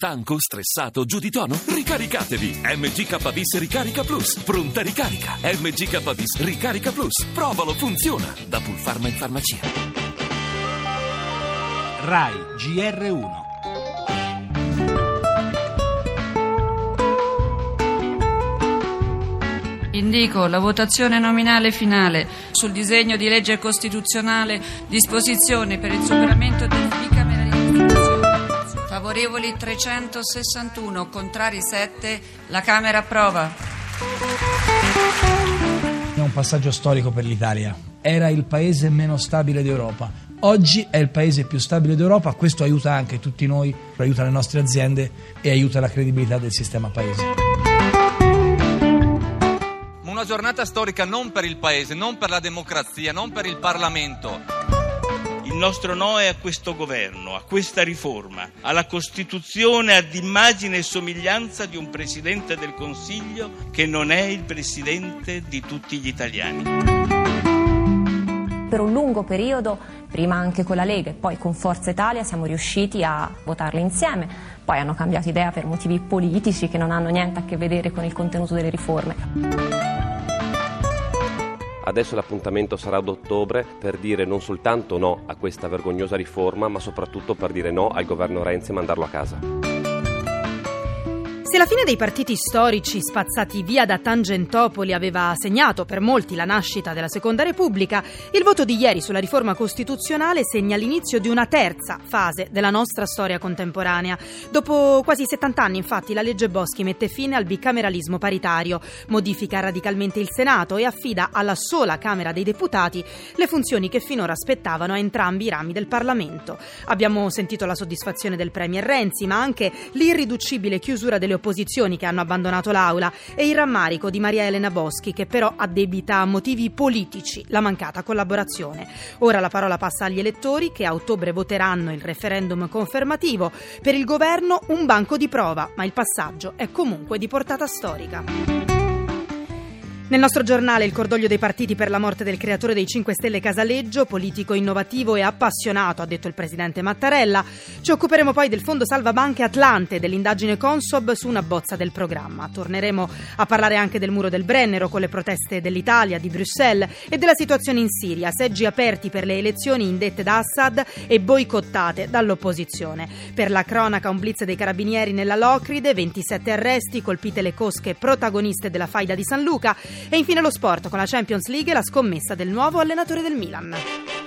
Stanco, stressato, giù di tono? Ricaricatevi! MGKBIS Ricarica Plus. Pronta ricarica. MGKBIS Ricarica Plus. Provalo, funziona. Da Pulpharma in farmacia. RAI GR1 Indico la votazione nominale finale sul disegno di legge costituzionale disposizione per il superamento del. Favorevoli 361, contrari 7, la Camera approva. È un passaggio storico per l'Italia. Era il paese meno stabile d'Europa. Oggi è il paese più stabile d'Europa. Questo aiuta anche tutti noi, aiuta le nostre aziende e aiuta la credibilità del sistema paese una giornata storica non per il Paese, non per la democrazia, non per il Parlamento. Nostro no è a questo governo, a questa riforma, alla Costituzione ad immagine e somiglianza di un Presidente del Consiglio che non è il Presidente di tutti gli italiani. Per un lungo periodo, prima anche con la Lega e poi con Forza Italia, siamo riusciti a votarle insieme. Poi hanno cambiato idea per motivi politici che non hanno niente a che vedere con il contenuto delle riforme. Adesso l'appuntamento sarà ad ottobre per dire non soltanto no a questa vergognosa riforma, ma soprattutto per dire no al governo Renzi e mandarlo a casa. Se la fine dei partiti storici spazzati via da Tangentopoli aveva segnato per molti la nascita della Seconda Repubblica, il voto di ieri sulla riforma costituzionale segna l'inizio di una terza fase della nostra storia contemporanea. Dopo quasi 70 anni, infatti, la legge Boschi mette fine al bicameralismo paritario, modifica radicalmente il Senato e affida alla sola Camera dei Deputati le funzioni che finora aspettavano a entrambi i rami del Parlamento. Abbiamo sentito la soddisfazione del Premier Renzi, ma anche l'irriducibile chiusura delle opposizioni che hanno abbandonato l'Aula e il rammarico di Maria Elena Boschi che però addebita a motivi politici la mancata collaborazione. Ora la parola passa agli elettori che a ottobre voteranno il referendum confermativo. Per il governo un banco di prova, ma il passaggio è comunque di portata storica. Nel nostro giornale il cordoglio dei partiti per la morte del creatore dei 5 Stelle Casaleggio, politico innovativo e appassionato, ha detto il presidente Mattarella. Ci occuperemo poi del Fondo Salva Banche Atlante, dell'indagine Consob su una bozza del programma. Torneremo a parlare anche del muro del Brennero con le proteste dell'Italia, di Bruxelles e della situazione in Siria, seggi aperti per le elezioni indette da Assad e boicottate dall'opposizione. Per la cronaca un blitz dei carabinieri nella Locride, 27 arresti, colpite le cosche protagoniste della faida di San Luca e infine lo sport con la Champions League e la scommessa del nuovo allenatore del Milan.